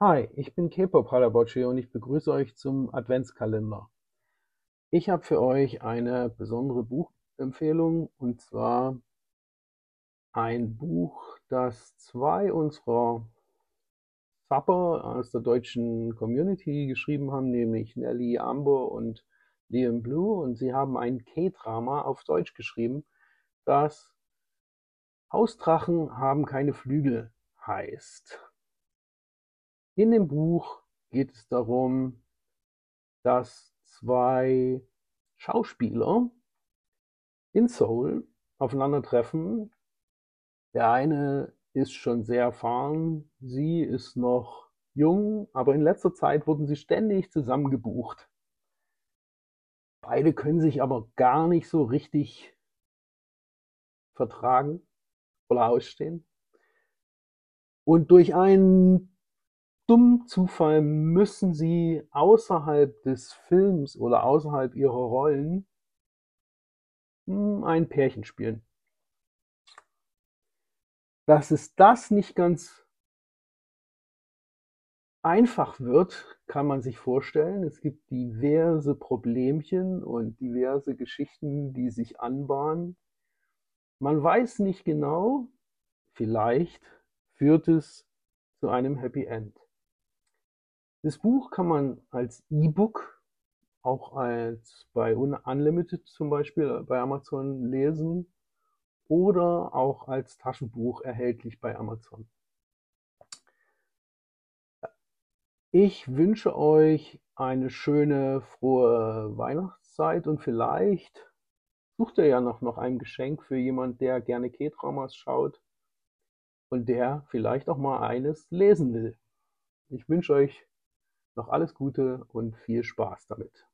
Hi, ich bin K-Pop Halabocci und ich begrüße euch zum Adventskalender. Ich habe für euch eine besondere Buchempfehlung und zwar ein Buch, das zwei unserer Zapper aus der deutschen Community geschrieben haben, nämlich Nelly Amber und Liam Blue und sie haben ein K-Drama auf Deutsch geschrieben, das Hausdrachen haben keine Flügel heißt. In dem Buch geht es darum, dass zwei Schauspieler in Seoul aufeinandertreffen. Der eine ist schon sehr erfahren, sie ist noch jung, aber in letzter Zeit wurden sie ständig zusammengebucht. Beide können sich aber gar nicht so richtig vertragen oder ausstehen. Und durch einen dummen Zufall müssen sie außerhalb des Films oder außerhalb ihrer Rollen hm, ein Pärchen spielen. Dass es das nicht ganz einfach wird, kann man sich vorstellen. Es gibt diverse Problemchen und diverse Geschichten, die sich anbahnen. Man weiß nicht genau, vielleicht führt es zu einem Happy End. Das Buch kann man als E-Book, auch als bei Unlimited zum Beispiel bei Amazon lesen oder auch als Taschenbuch erhältlich bei Amazon. Ich wünsche euch eine schöne, frohe Weihnachtszeit und vielleicht sucht ihr ja noch, noch ein Geschenk für jemand, der gerne K-Dramas schaut und der vielleicht auch mal eines lesen will. Ich wünsche euch noch alles Gute und viel Spaß damit.